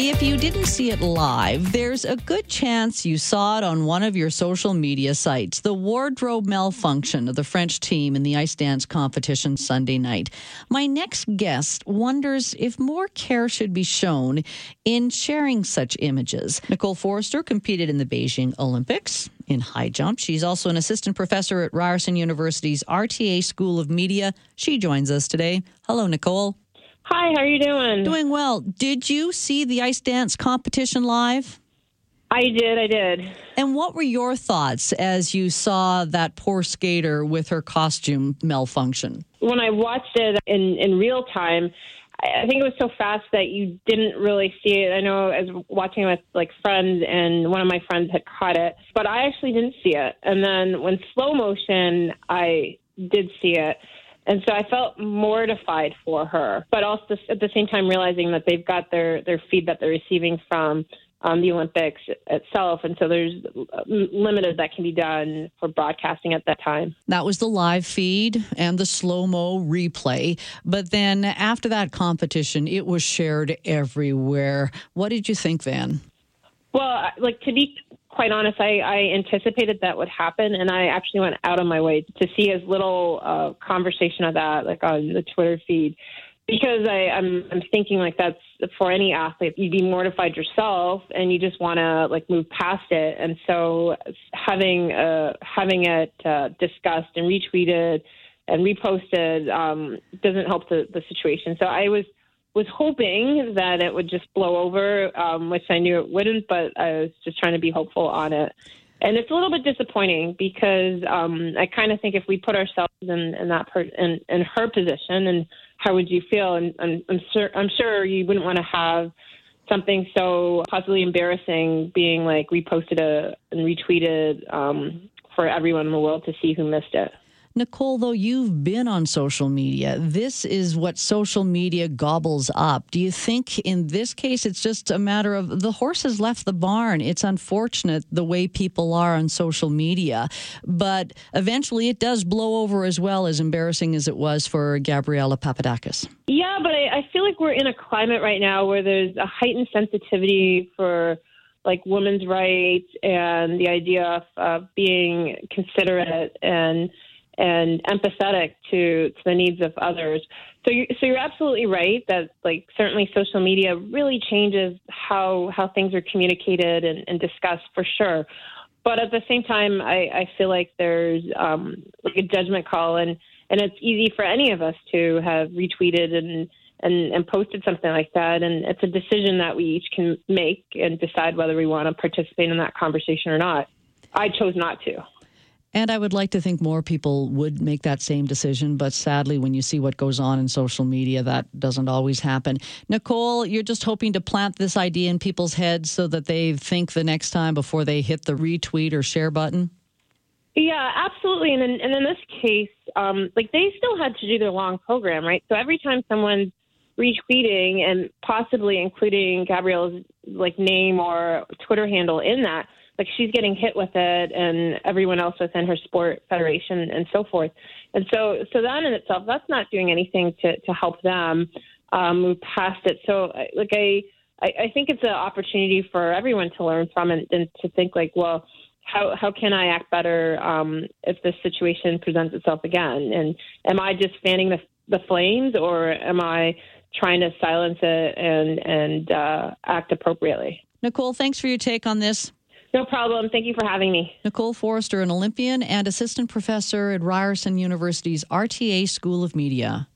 If you didn't see it live, there's a good chance you saw it on one of your social media sites. The wardrobe malfunction of the French team in the ice dance competition Sunday night. My next guest wonders if more care should be shown in sharing such images. Nicole Forrester competed in the Beijing Olympics in high jump. She's also an assistant professor at Ryerson University's RTA School of Media. She joins us today. Hello, Nicole. Hi, how are you doing? Doing well. Did you see the ice dance competition live? I did, I did. And what were your thoughts as you saw that poor skater with her costume malfunction? When I watched it in, in real time, I think it was so fast that you didn't really see it. I know as watching with like friends, and one of my friends had caught it, but I actually didn't see it. And then when slow motion, I did see it. And so I felt mortified for her, but also at the same time realizing that they've got their, their feed that they're receiving from um, the Olympics itself. And so there's limited that can be done for broadcasting at that time. That was the live feed and the slow mo replay. But then after that competition, it was shared everywhere. What did you think, Van? Well, like to be quite honest, I, I anticipated that would happen, and I actually went out of my way to see as little uh, conversation of that, like on the Twitter feed, because I, I'm I'm thinking like that's for any athlete, you'd be mortified yourself, and you just want to like move past it, and so having uh, having it uh, discussed and retweeted and reposted um, doesn't help the, the situation. So I was was hoping that it would just blow over, um, which I knew it wouldn't, but I was just trying to be hopeful on it. And it's a little bit disappointing because um, I kind of think if we put ourselves in, in that per- in, in her position, and how would you feel? And, and I'm sure I'm sure you wouldn't want to have something so possibly embarrassing being like reposted a, and retweeted um, for everyone in the world to see who missed it. Nicole, though you've been on social media, this is what social media gobbles up. Do you think in this case it's just a matter of the horse has left the barn? It's unfortunate the way people are on social media, but eventually it does blow over as well, as embarrassing as it was for Gabriella Papadakis. Yeah, but I, I feel like we're in a climate right now where there's a heightened sensitivity for like women's rights and the idea of being considerate and and empathetic to, to the needs of others. So you so you're absolutely right that like certainly social media really changes how how things are communicated and, and discussed for sure. But at the same time, I, I feel like there's um, like a judgment call, and and it's easy for any of us to have retweeted and and, and posted something like that. And it's a decision that we each can make and decide whether we want to participate in that conversation or not. I chose not to. And I would like to think more people would make that same decision. But sadly, when you see what goes on in social media, that doesn't always happen. Nicole, you're just hoping to plant this idea in people's heads so that they think the next time before they hit the retweet or share button? Yeah, absolutely. And in, and in this case, um, like they still had to do their long program, right? So every time someone's retweeting and possibly including Gabrielle's like name or Twitter handle in that, like she's getting hit with it and everyone else within her sport federation and so forth. And so, so that in itself, that's not doing anything to, to help them um, move past it. So like I, I, think it's an opportunity for everyone to learn from and, and to think like, well, how how can I act better um, if this situation presents itself again? And am I just fanning the the flames, or am I trying to silence it and and uh, act appropriately? Nicole, thanks for your take on this. No problem. Thank you for having me. Nicole Forrester, an Olympian and assistant professor at Ryerson University's RTA School of Media.